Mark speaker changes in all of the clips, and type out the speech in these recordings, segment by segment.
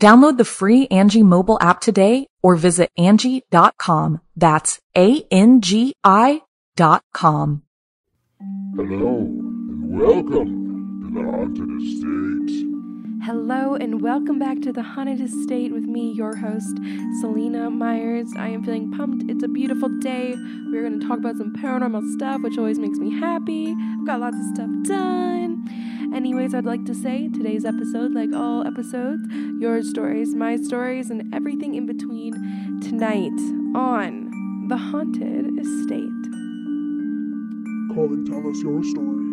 Speaker 1: Download the free Angie mobile app today or visit Angie.com. That's A-N-G-I dot com.
Speaker 2: Hello and welcome to the Haunted Estate.
Speaker 3: Hello and welcome back to the Haunted Estate with me, your host, Celina Myers. I am feeling pumped. It's a beautiful day. We're going to talk about some paranormal stuff, which always makes me happy. I've got lots of stuff done. Anyways, I'd like to say today's episode, like all episodes, your stories, my stories, and everything in between tonight on the Haunted Estate.
Speaker 2: Call and tell us your story.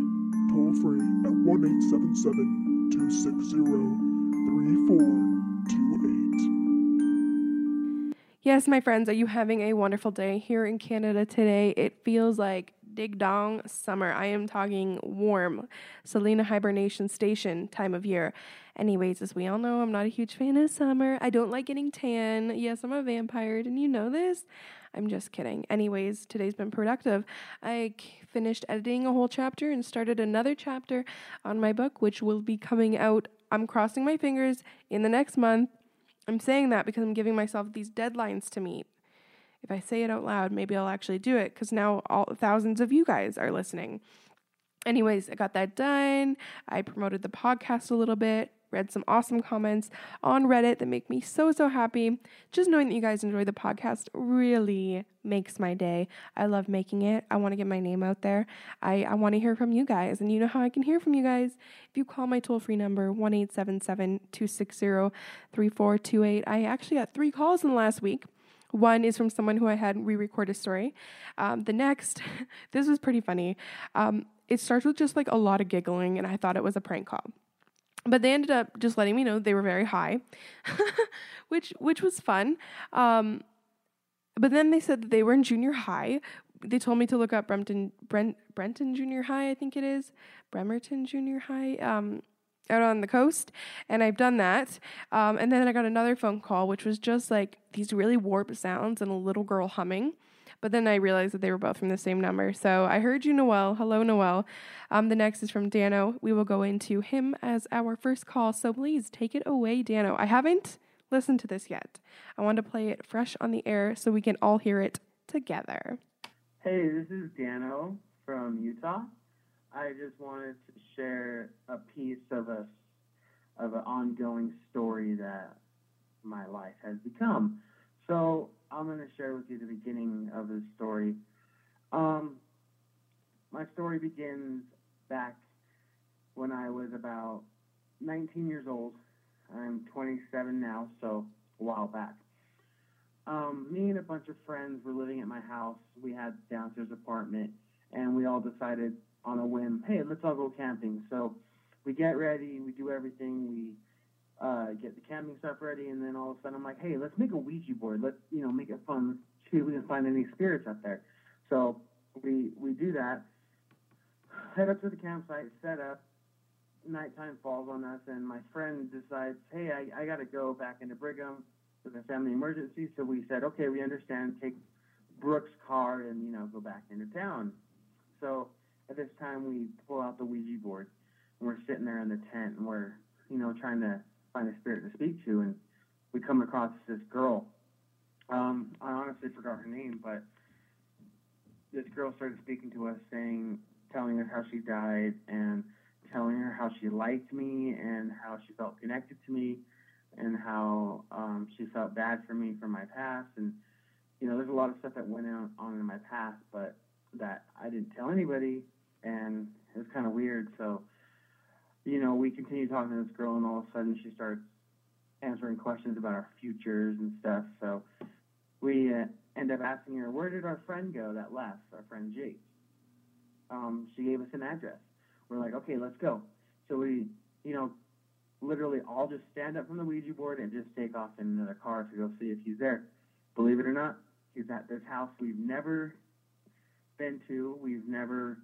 Speaker 2: Toll free at 1 877 260 3428.
Speaker 3: Yes, my friends, are you having a wonderful day here in Canada today? It feels like dig dong summer. I am talking warm, Celina hibernation station time of year. Anyways, as we all know, I'm not a huge fan of summer. I don't like getting tan. Yes, I'm a vampire. Didn't you know this? I'm just kidding. Anyways, today's been productive. I finished editing a whole chapter and started another chapter on my book, which will be coming out. I'm crossing my fingers in the next month. I'm saying that because I'm giving myself these deadlines to meet. If I say it out loud, maybe I'll actually do it because now all thousands of you guys are listening. Anyways, I got that done. I promoted the podcast a little bit read some awesome comments on Reddit that make me so, so happy. Just knowing that you guys enjoy the podcast really makes my day. I love making it. I want to get my name out there. I, I want to hear from you guys. And you know how I can hear from you guys? If you call my toll free number, 1 877 260 3428. I actually got three calls in the last week. One is from someone who I had re record a story. Um, the next, this was pretty funny. Um, it starts with just like a lot of giggling, and I thought it was a prank call but they ended up just letting me know they were very high, which which was fun. Um, but then they said that they were in junior high. They told me to look up Brempton Brent Brenton Junior High, I think it is Bremerton Junior High, um, out on the coast, and I've done that. Um, and then I got another phone call, which was just like these really warped sounds and a little girl humming. But then I realized that they were both from the same number. So I heard you, Noel. Hello, Noel. Um, the next is from Dano. We will go into him as our first call. So please take it away, Dano. I haven't listened to this yet. I want to play it fresh on the air so we can all hear it together.
Speaker 4: Hey, this is Dano from Utah. I just wanted to share a piece of a of an ongoing story that my life has become. So I'm going to share with you the beginning of the story. Um, my story begins back when I was about 19 years old. I'm 27 now, so a while back. Um, me and a bunch of friends were living at my house. We had downstairs apartment, and we all decided on a whim, hey, let's all go camping. So we get ready, we do everything, we uh, get the camping stuff ready, and then all of a sudden I'm like, hey, let's make a Ouija board. Let's you know make it fun. See if we can find any spirits out there. So we we do that. Head up to the campsite, set up. Nighttime falls on us, and my friend decides, hey, I, I got to go back into Brigham with a family emergency. So we said, okay, we understand. Take Brooks' car and you know go back into town. So at this time, we pull out the Ouija board and we're sitting there in the tent and we're you know trying to find a spirit to speak to, and we come across this girl. Um, I honestly forgot her name, but this girl started speaking to us, saying, telling us how she died and telling her how she liked me and how she felt connected to me and how um, she felt bad for me from my past. And, you know, there's a lot of stuff that went on in my past, but that I didn't tell anybody. And it was kind of weird. So, you continued talking to this girl, and all of a sudden she starts answering questions about our futures and stuff. So we uh, end up asking her, where did our friend go that left, our friend Jake? Um, she gave us an address. We're like, okay, let's go. So we, you know, literally all just stand up from the Ouija board and just take off in another car to go see if he's there. Believe it or not, he's at this house we've never been to. We've never,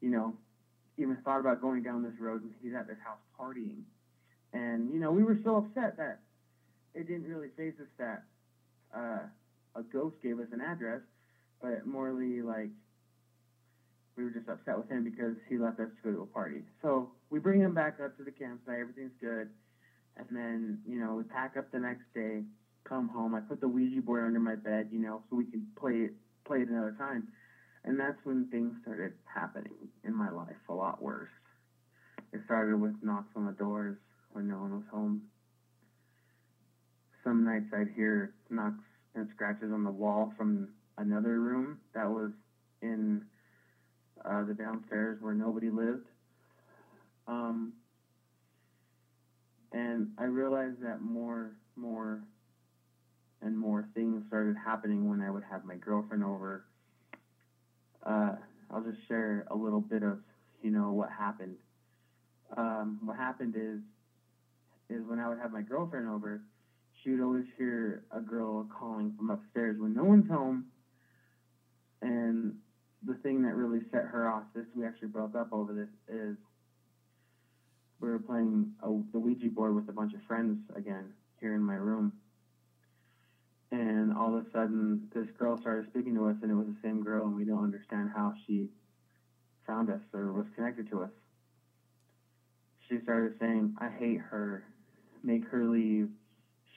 Speaker 4: you know, even thought about going down this road, and he's at this house partying. And, you know, we were so upset that it didn't really phase us that uh, a ghost gave us an address, but morally, like, we were just upset with him because he left us to go to a party. So we bring him back up to the campsite, everything's good. And then, you know, we pack up the next day, come home. I put the Ouija board under my bed, you know, so we can play it, play it another time. And that's when things started happening in my life a lot worse. It started with knocks on the doors when no one was home. Some nights I'd hear knocks and scratches on the wall from another room that was in uh, the downstairs where nobody lived. Um, and I realized that more, more, and more things started happening when I would have my girlfriend over. Uh, I'll just share a little bit of, you know, what happened. Um, what happened is, is when I would have my girlfriend over, she would always hear a girl calling from upstairs when no one's home. And the thing that really set her off, this we actually broke up over this, is we were playing a, the Ouija board with a bunch of friends again here in my room. And all of a sudden, this girl started speaking to us, and it was the same girl, and we don't understand how she found us or was connected to us. She started saying, I hate her, make her leave,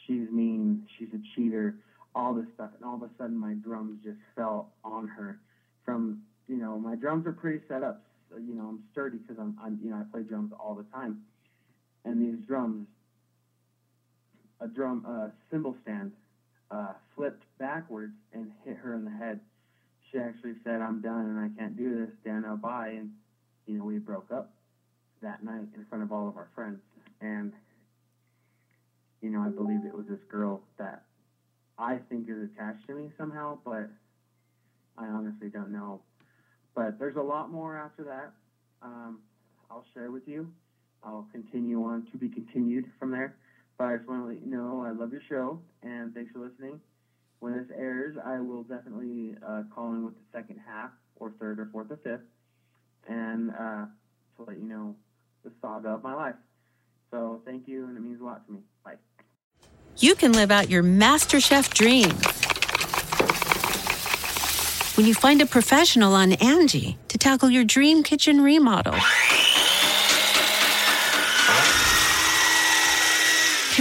Speaker 4: she's mean, she's a cheater, all this stuff. And all of a sudden, my drums just fell on her from you know my drums are pretty set up. So, you know I'm sturdy because I'm, I'm you know I play drums all the time, and these drums, a drum a cymbal stand, uh, flipped backwards and hit her in the head. She actually said, "I'm done and I can't do this, Dano, bye." And you know we broke up that night in front of all of our friends, and you know I believe it was this girl that I think is attached to me somehow, but I honestly don't know. But there's a lot more after that. Um, I'll share with you. I'll continue on to be continued from there. But I just want to let you know I love your show and thanks for listening. When this airs, I will definitely uh, call in with the second half or third or fourth or fifth and uh, to let you know the saga of my life. So thank you, and it means a lot to me. Bye.
Speaker 5: You can live out your MasterChef dreams when you find a professional on Angie to tackle your dream kitchen remodel.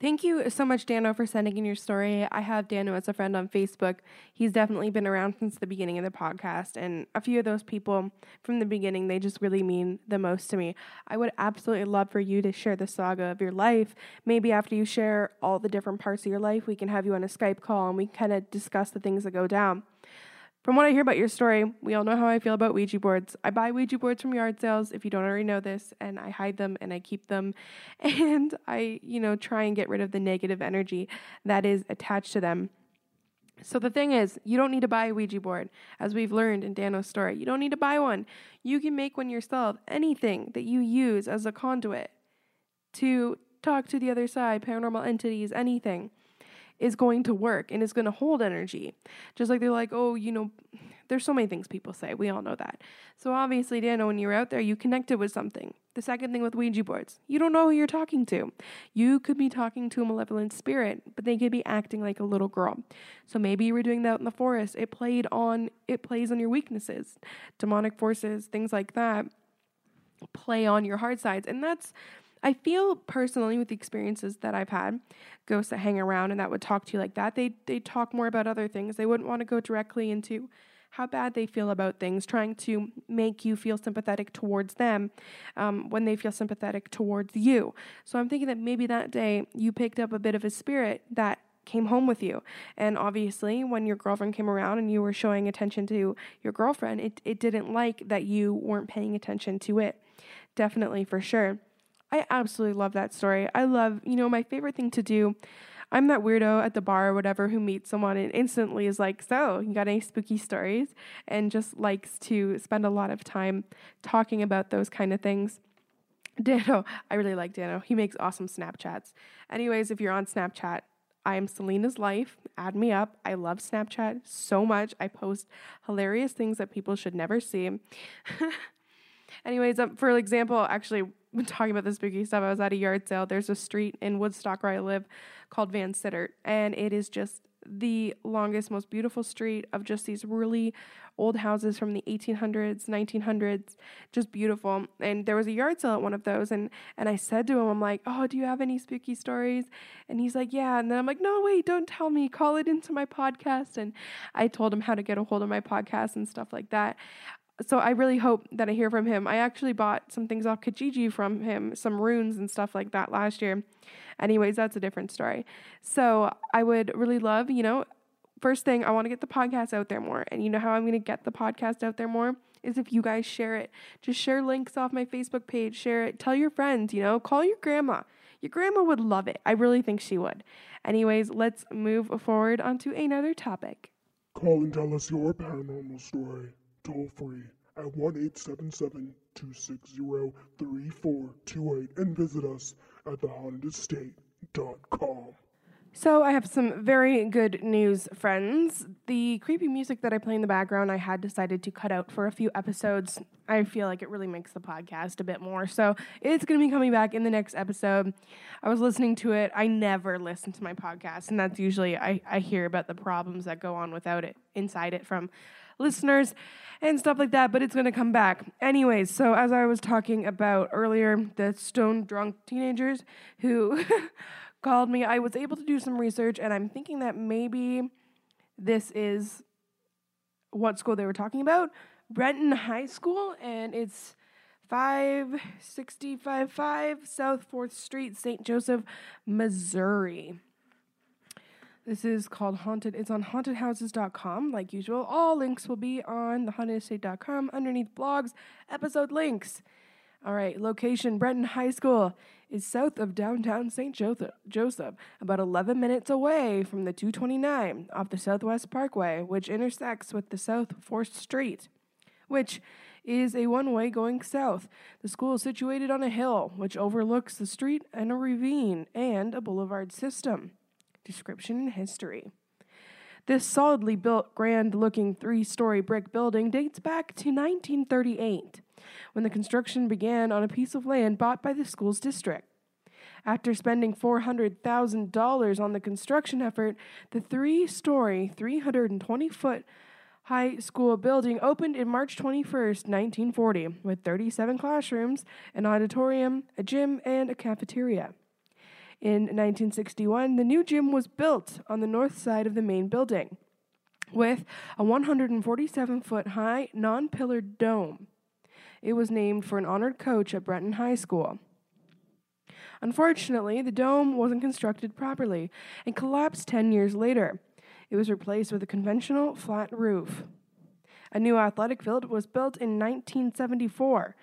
Speaker 3: Thank you so much, Dano, for sending in your story. I have Dano as a friend on Facebook. He's definitely been around since the beginning of the podcast, and a few of those people from the beginning, they just really mean the most to me. I would absolutely love for you to share the saga of your life. Maybe after you share all the different parts of your life, we can have you on a Skype call and we can kind of discuss the things that go down. From what I hear about your story, we all know how I feel about Ouija boards. I buy Ouija boards from yard sales, if you don't already know this, and I hide them and I keep them. And I, you know, try and get rid of the negative energy that is attached to them. So the thing is, you don't need to buy a Ouija board, as we've learned in Dano's story. You don't need to buy one. You can make one yourself. Anything that you use as a conduit to talk to the other side, paranormal entities, anything. Is going to work and is going to hold energy. Just like they're like, oh, you know, there's so many things people say. We all know that. So obviously, Dana, when you're out there, you connected with something. The second thing with Ouija boards, you don't know who you're talking to. You could be talking to a malevolent spirit, but they could be acting like a little girl. So maybe you were doing that in the forest. It played on it plays on your weaknesses, demonic forces, things like that play on your hard sides. And that's I feel personally with the experiences that I've had, ghosts that hang around and that would talk to you like that, they they talk more about other things. They wouldn't want to go directly into how bad they feel about things, trying to make you feel sympathetic towards them um, when they feel sympathetic towards you. So I'm thinking that maybe that day you picked up a bit of a spirit that came home with you. And obviously, when your girlfriend came around and you were showing attention to your girlfriend, it, it didn't like that you weren't paying attention to it. Definitely, for sure. I absolutely love that story. I love, you know, my favorite thing to do. I'm that weirdo at the bar or whatever who meets someone and instantly is like, So, you got any spooky stories? And just likes to spend a lot of time talking about those kind of things. Dano, I really like Dano. He makes awesome Snapchats. Anyways, if you're on Snapchat, I am Celina's Life. Add me up. I love Snapchat so much. I post hilarious things that people should never see. Anyways, um, for example, actually, when talking about the spooky stuff, I was at a yard sale. There's a street in Woodstock where I live called Van Sittert, and it is just the longest, most beautiful street of just these really old houses from the 1800s, 1900s, just beautiful. And there was a yard sale at one of those, and and I said to him, I'm like, "Oh, do you have any spooky stories?" And he's like, "Yeah." And then I'm like, "No, wait, don't tell me. Call it into my podcast." And I told him how to get a hold of my podcast and stuff like that so I really hope that I hear from him. I actually bought some things off Kijiji from him, some runes and stuff like that last year. Anyways, that's a different story. So I would really love, you know, first thing, I want to get the podcast out there more. And you know how I'm going to get the podcast out there more? Is if you guys share it. Just share links off my Facebook page, share it, tell your friends, you know, call your grandma. Your grandma would love it. I really think she would. Anyways, let's move forward onto another topic.
Speaker 2: Call and tell us your paranormal story toll free at 1 877 260 3428 and visit us at thehauntedestate.com.
Speaker 3: So, I have some very good news, friends. The creepy music that I play in the background, I had decided to cut out for a few episodes. I feel like it really makes the podcast a bit more. So, it's going to be coming back in the next episode. I was listening to it. I never listen to my podcast, and that's usually I, I hear about the problems that go on without it, inside it from listeners and stuff like that, but it's to come back. Anyways, so as I was talking about earlier, the stone drunk teenagers who called me, I was able to do some research and I'm thinking that maybe this is what school they were talking about Benton High School, and it's 5655 South 4th Street, St. Joseph, Missouri. This is called Haunted. It's on hauntedhouses.com, like usual. All links will be on thehauntedestate.com underneath blogs, episode links. All right, location Benton High School is south of downtown St. Joseph, about 11 minutes away from the 229 off the Southwest Parkway, which intersects with the South 4th Street, which is a one way going south. The school is situated on a hill, which overlooks the street and a ravine and a boulevard system description and history. This solidly built, grand looking three story brick building dates back to 1938, when the construction began on a piece of land bought by the school's district. After spending $400,000 on the construction effort, the three story, 320 foot high school building opened in March 21, 1940, with 37 classrooms, an auditorium, a gym, and a cafeteria. In 1961, the new gym was built on the north side of the main building with a 147 foot high, non pillared dome. It was named for an honored coach at Benton High School. Unfortunately, the dome wasn't constructed properly and collapsed 10 years later. It was replaced with a conventional flat roof. A new athletic field was built in 1974.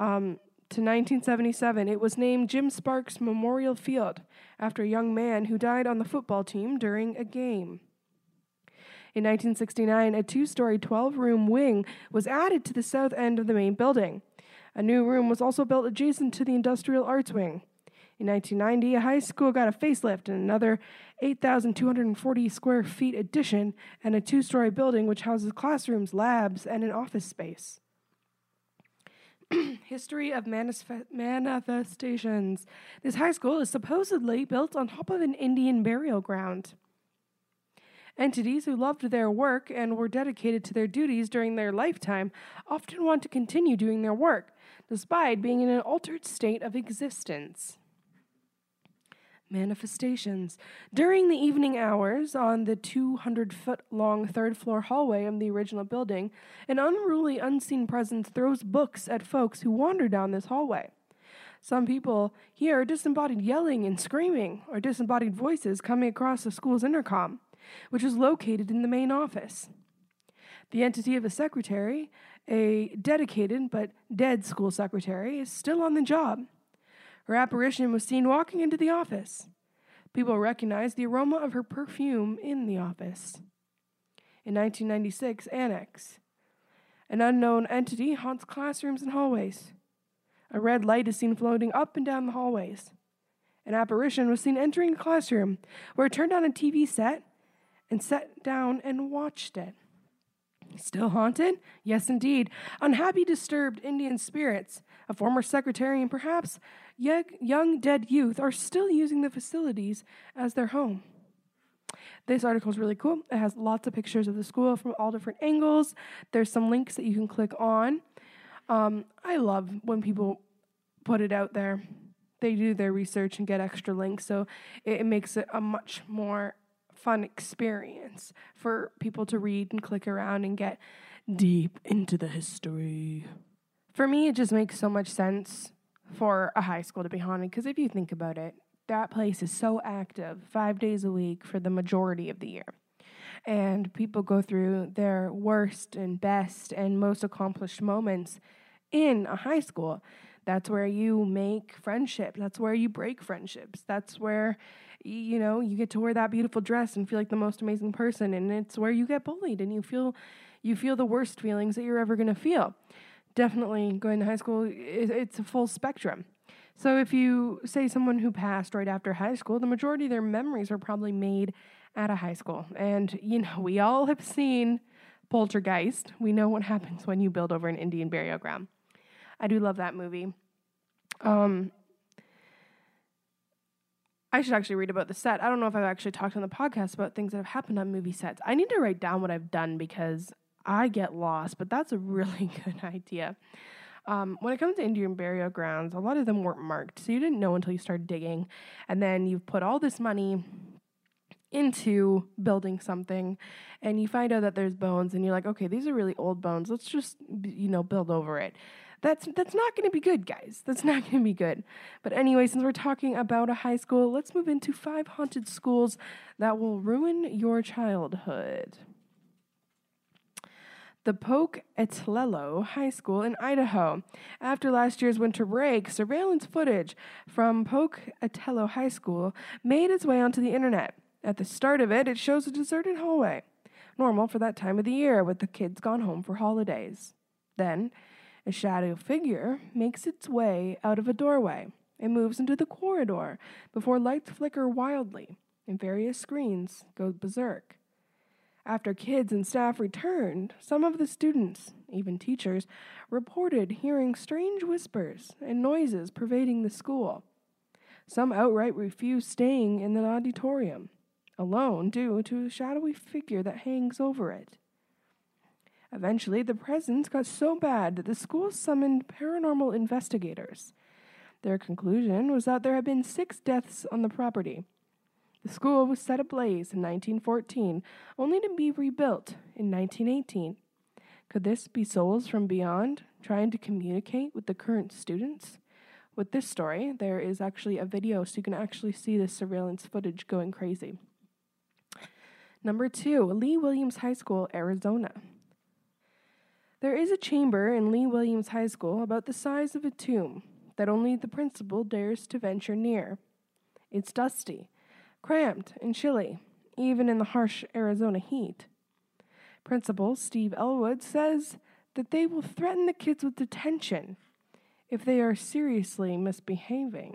Speaker 3: Um, to 1977, it was named Jim Sparks Memorial Field after a young man who died on the football team during a game. In 1969, a two story, 12 room wing was added to the south end of the main building. A new room was also built adjacent to the Industrial Arts Wing. In 1990, a high school got a facelift and another 8,240 square feet addition and a two story building which houses classrooms, labs, and an office space. History of manif- manifestations. This high school is supposedly built on top of an Indian burial ground. Entities who loved their work and were dedicated to their duties during their lifetime often want to continue doing their work, despite being in an altered state of existence. Manifestations. During the evening hours on the 200 foot long third floor hallway of the original building, an unruly, unseen presence throws books at folks who wander down this hallway. Some people hear disembodied yelling and screaming, or disembodied voices coming across the school's intercom which is located in the main office. The entity of a secretary, a dedicated but dead school secretary, is still on the job. Her apparition was seen walking into the office. People recognized the aroma of her perfume in the office. In 1996, Annex. An unknown entity haunts classrooms and hallways. A red light is seen floating up and down the hallways. An apparition was seen entering a classroom where it turned on a TV set and sat down and watched it. Still haunted? Yes, indeed. Unhappy, disturbed Indian spirits, a former secretary, and perhaps young dead youth are still using the facilities as their home. This article is really cool. It has lots of pictures of the school from all different angles. There's some links that you can click on. Um, I love when people put it out there. They do their research and get extra links, so it, it makes it a much more fun experience for people to read and click around and get deep into the history. For me, it just makes so much sense for a high school to be haunted because if you think about it, that place is so active five days a week for the majority of the year. And people go through their worst and best and most accomplished moments in a high school. That's where you make friendship. That's where you break friendships. That's where you know, you get to wear that beautiful dress and feel like the most amazing person and it's where you get bullied and you feel you feel the worst feelings that you're ever to feel. Definitely going to high school it's a full spectrum. So if you say someone who passed right after high school, the majority of their memories are probably made at a high school. And you know, we all have seen Poltergeist. We know what happens when you build over an Indian burial ground. I do love that movie. Um, I should actually read about the set. I don't know if I've actually talked on the podcast about things that have happened on movie sets. I need to write down what I've done because I get lost, but that's a really good idea. Um, when it comes to Indian burial grounds, a lot of them weren't marked, so you didn't know until you started digging, and then you've put all this money into building something, and you find out that there's bones, and you're like, okay, these are really old bones. Let's just you know build over it. That's that's not going to be good, guys. That's not going to be good. But anyway, since we're talking about a high school, let's move into five haunted schools that will ruin your childhood. The Pocatello High School in Idaho. After last year's winter break, surveillance footage from Pocatello High School made its way onto the internet. At the start of it, it shows a deserted hallway, normal for that time of the year with the kids gone home for holidays. Then, a shadow figure makes its way out of a doorway and moves into the corridor before lights flicker wildly and various screens go berserk. After kids and staff returned, some of the students, even teachers, reported hearing strange whispers and noises pervading the school. Some outright refused staying in the auditorium, alone due to a shadowy figure that hangs over it. Eventually, the presence got so bad that the school summoned paranormal investigators. Their conclusion was that there had been six deaths on the property. The school was set ablaze in 1914, only to be rebuilt in 1918. Could this be souls from beyond trying to communicate with the current students? With this story, there is actually a video so you can actually see the surveillance footage going crazy. Number two, Lee Williams High School, Arizona. There is a chamber in Lee Williams High School about the size of a tomb that only the principal dares to venture near. It's dusty, cramped, and chilly, even in the harsh Arizona heat. Principal Steve Elwood says that they will threaten the kids with detention if they are seriously misbehaving.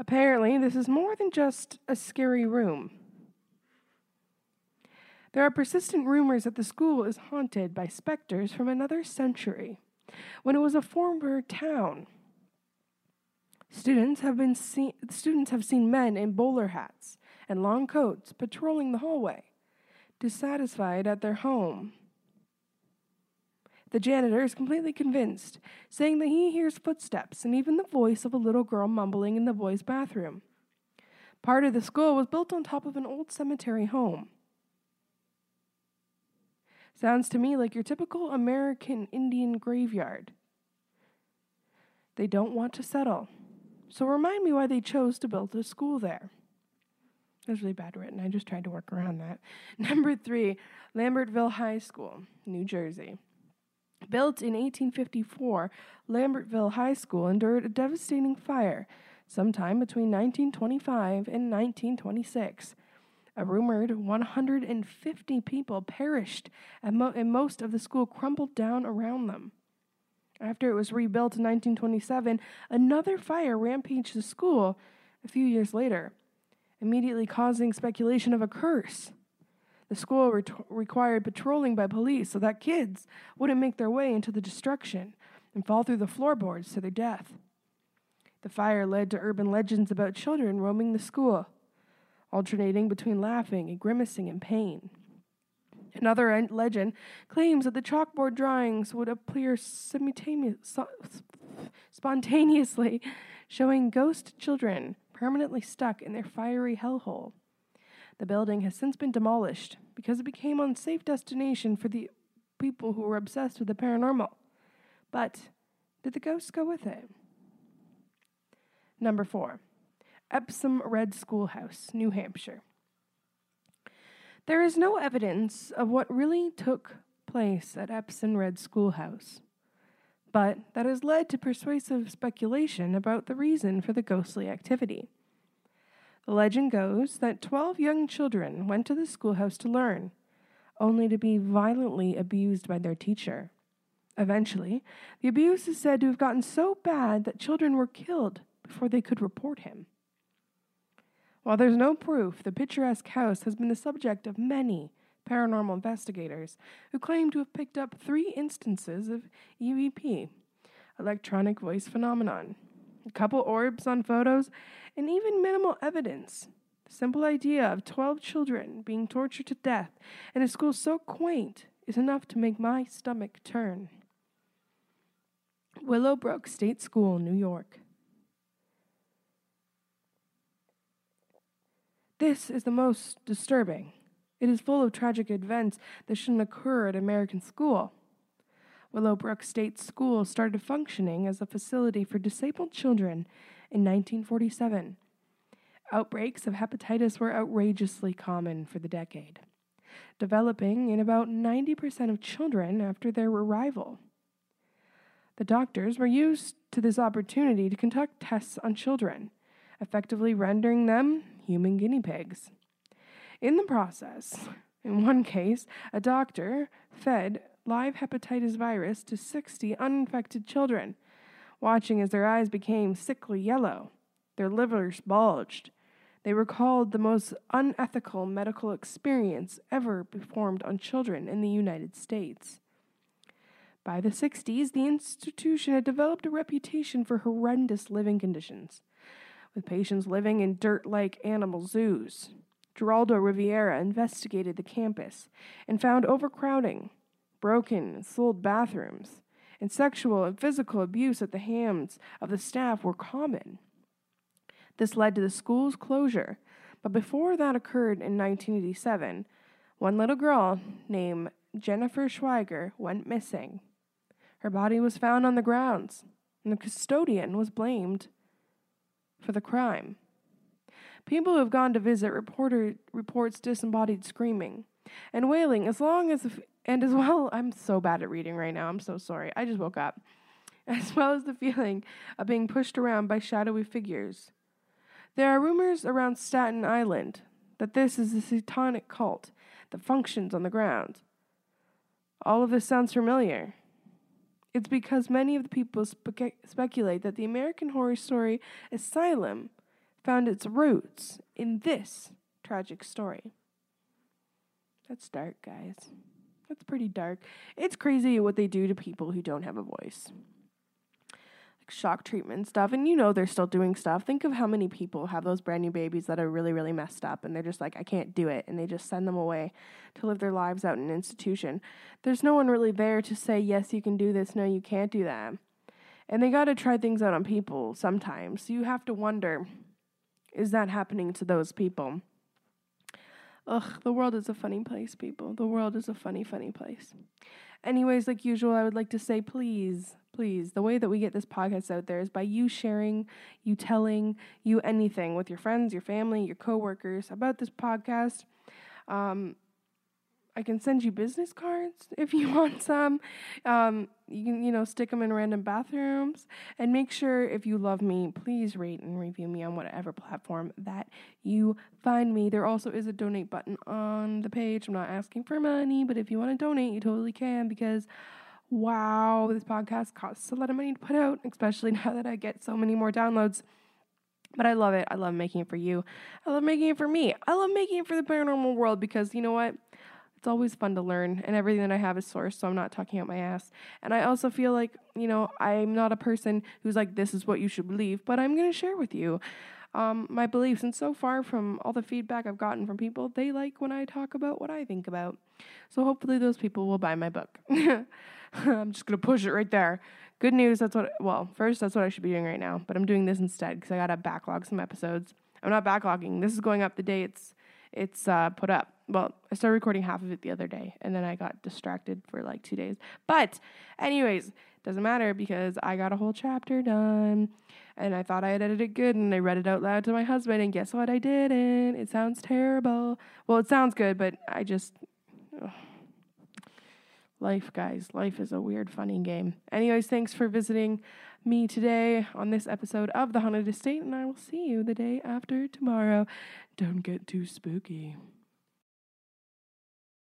Speaker 3: Apparently, this is more than just a scary room. There are persistent rumors that the school is haunted by specters from another century, when it was a former town. Students have been seen, students have seen men in bowler hats and long coats patrolling the hallway, dissatisfied at their home the janitor is completely convinced, saying that he hears footsteps and even the voice of a little girl mumbling in the boys' bathroom. Part of the school was built on top of an old cemetery home. Sounds to me like your typical American Indian graveyard. They don't want to settle. So remind me why they chose to build a school there. That was really bad written. I just tried to work around that. Number three, Lambertville High School, New Jersey. Built in 1854, Lambertville High School endured a devastating fire sometime between 1925 and 1926. A rumored 150 people perished, and, mo- and most of the school crumbled down around them. After it was rebuilt in 1927, another fire rampaged the school a few years later, immediately causing speculation of a curse. The school re- required patrolling by police so that kids wouldn't make their way into the destruction and fall through the floorboards to their death. The fire led to urban legends about children roaming the school, alternating between laughing and grimacing in pain. Another legend claims that the chalkboard drawings would appear spontaneously, showing ghost children permanently stuck in their fiery hellhole. The building has since been demolished because it became an unsafe destination for the people who were obsessed with the paranormal. But did the ghosts go with it? Number four, Epsom Red Schoolhouse, New Hampshire. There is no evidence of what really took place at Epsom Red Schoolhouse, but that has led to persuasive speculation about the reason for the ghostly activity. The legend goes that 12 young children went to the schoolhouse to learn, only to be violently abused by their teacher. Eventually, the abuse is said to have gotten so bad that children were killed before they could report him. While there's no proof, the picturesque house has been the subject of many paranormal investigators who claim to have picked up three instances of EVP, electronic voice phenomenon, a couple orbs on photos, and even minimal evidence. The simple idea of 12 children being tortured to death in a school so quaint is enough to make my stomach turn. Willowbrook State School, New York. This is the most disturbing. It is full of tragic events that shouldn't occur at American school. Willowbrook State School started functioning as a facility for disabled children in 1947. Outbreaks of hepatitis were outrageously common for the decade, developing in about 90% of children after their arrival. The doctors were used to this opportunity to conduct tests on children, effectively rendering them human guinea pigs. In the process, in one case, a doctor fed live hepatitis virus to 60 uninfected children, watching as their eyes became sickly yellow, their livers bulged. They recalled the most unethical medical experience ever performed on children in the United States. By the 60s, the institution had developed a reputation for horrendous living conditions, with patients living in dirt like animal zoos. Geraldo Rivera investigated the campus and found overcrowding, broken and sold bathrooms, and sexual and physical abuse at the hands of the staff were common. This led to the school's closure, but before that occurred in 1987, one little girl named Jennifer Schweiger went missing. Her body was found on the grounds, and the custodian was blamed for the crime. People who have gone to visit reporter reports disembodied screaming and wailing as long as the, and as well I'm so bad at reading right now. I'm so sorry. I just woke up. As well as the feeling of being pushed around by shadowy figures. There are rumors around Staten Island that this is a satanic cult that functions on the ground. All of this sounds familiar. It's because many of the people spe- speculate that the American Horror Story Asylum found its roots in this tragic story. That's dark, guys. That's pretty dark. It's crazy what they do to people who don't have a voice. Like shock treatment stuff, and you know they're still doing stuff. Think of how many people have those brand new babies that are really, really messed up, and they're just like, I can't do it, and they just send them away to live their lives out in an institution. There's no one really there to say, yes, you can do this, no, you can't do that. And they got to try things out on people sometimes. So you have to wonder is that happening to those people? Ugh, the world is a funny place, people. The world is a funny, funny place. Anyways, like usual, I would like to say please, please, the way that we get this podcast out there is by you sharing, you telling, you anything with your friends, your family, your coworkers about this podcast. Um, I can send you business cards if you want some. Um, you can, you know, stick them in random bathrooms. And make sure if you love me, please rate and review me on whatever platform that you find me. There also is a donate button on the page. I'm not asking for money, but if you want to donate, you totally can because wow, this podcast costs a lot of money to put out, especially now that I get so many more downloads. But I love it. I love making it for you. I love making it for me. I love making it for the paranormal world because you know what? It's always fun to learn and everything that I have is sourced, so I'm not talking out my ass. And I also feel like, you know, I'm not a person who's like, this is what you should believe, but I'm going to share with you um, my beliefs. And so far, from all the feedback I've gotten from people, they like when I talk about what I think about. So hopefully, those people will buy my book. I'm just going to push it right there. Good news, that's what, well, first, that's what I should be doing right now, but I'm doing this instead because I got to backlog some episodes. I'm not backlogging. This is going up the day it's it's uh, put up. Well, I started recording half of it the other day, and then I got distracted for like two days. But, anyways, doesn't matter because I got a whole chapter done, and I thought I had edited it good, and I read it out loud to my husband, and guess what? I didn't. It sounds terrible. Well, it sounds good, but I just. Ugh. Life, guys. Life is a weird, funny game. Anyways, thanks for visiting me today on this episode of The Haunted Estate, and I will see you the day after tomorrow. Don't get too spooky.